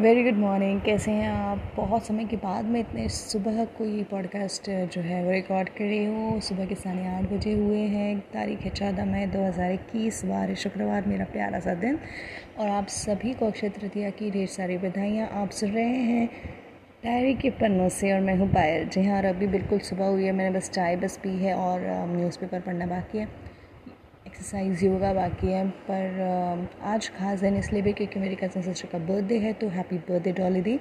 Very good morning कैसे हैं आप? बहुत समय के बाद मैं इतने सुबह कोई पॉडकास्ट जो है वो रिकॉर्ड कर रही हूँ। सुबह के साढ़े आठ बजे हुए हैं। तारीख है चौदह मई दो हज़ार इक्कीस। बार शुक्रवार, मेरा प्यारा सा दिन। और आप सभी को अक्षय तृतीया की ढेर सारी बधाइयाँ। आप सुन रहे हैं डायरी के पन्नों से और मैं हूँ पायल। जी हाँ और अभी बिल्कुल सुबह हुई है। मैंने बस चाय बस पी है और न्यूज़पेपर पढ़ना बाकी है। एक्सरसाइज योगा बाकी है, पर आज खास दिन इसलिए भी क्योंकि मेरी कज़न सिस्टर का बर्थडे है तो happy birthday Dolly the.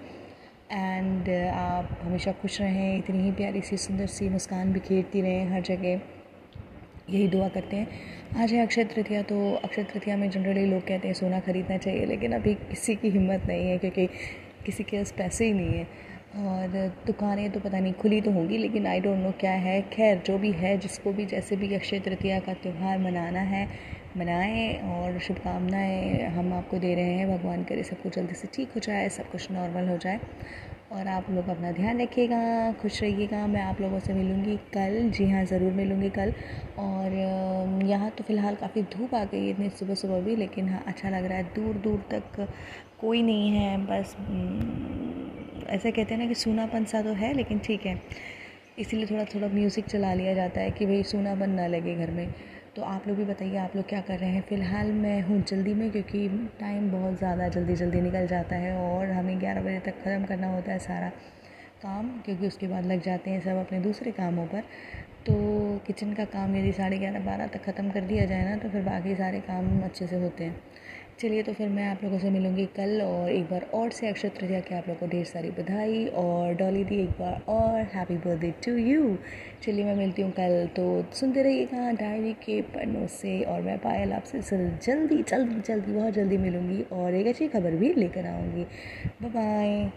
And आप हमेशा खुश रहें, इतनी ही प्यारी सी, सुंदर सी मुस्कान बिखेरती रहें हर जगह। यही दुआ करते हैं। आज है अक्षय तृतीया तो अक्षय तृतीया में जनरली लोग कहते हैं सोना ख़रीदना चाहिए, लेकिन अभी किसी की हिम्मत नहीं है, क्योंकि किसी के पास पैसे ही नहीं है। और दुकानें तो पता नहीं खुली तो होंगी, लेकिन आई डोंट नो क्या है। खैर, जो भी है, जिसको भी, जैसे भी अक्षय तृतीया का त्यौहार मनाना है, मनाएँ और शुभकामनाएँ हम आपको दे रहे हैं। भगवान करे सब कुछ जल्दी से ठीक हो जाए, सब कुछ नॉर्मल हो जाए। और आप लोग अपना ध्यान रखिएगा, खुश रहिएगा। मैं आप लोगों से मिलूँगी कल। जी हाँ ज़रूर मिलूँगी कल। और यहाँ तो फ़िलहाल काफ़ी धूप आ गई है इतनी सुबह सुबह भी, लेकिन हाँ अच्छा लग रहा है। दूर दूर तक कोई नहीं है, बस ऐसे कहते हैं ना कि सूनापन सा तो है, लेकिन ठीक है। इसीलिए थोड़ा थोड़ा म्यूज़िक चला लिया जाता है कि भाई, सूनापन ना लगे घर में। तो आप लोग भी बताइए, आप लोग क्या कर रहे हैं? फ़िलहाल मैं हूँ जल्दी में क्योंकि टाइम बहुत ज़्यादा जल्दी जल्दी निकल जाता है और हमें ग्यारह बजे तक ख़त्म करना होता है सारा काम क्योंकि उसके बाद लग जाते हैं सब अपने दूसरे कामों पर। तो किचन का काम यदि साढ़े ग्यारह, बारह तक ख़त्म कर दिया जाए ना तो फिर बाकी सारे काम अच्छे से होते हैं। चलिए तो फिर मैं आप लोगों से मिलूँगी कल और एक बार और से अक्षय तृतीया के आप लोगों को ढेर सारी बधाई और डॉली दी एक बार और हैप्पी बर्थडे टू यू चलिए मैं मिलती हूँ कल तो सुनते रहिएगा डायरी के पन्नों से और मैं पायल आपसे जल्दी जल्दी जल्दी, बहुत जल्दी मिलूँगी और एक अच्छी खबर भी लेकर आऊँगी। बाय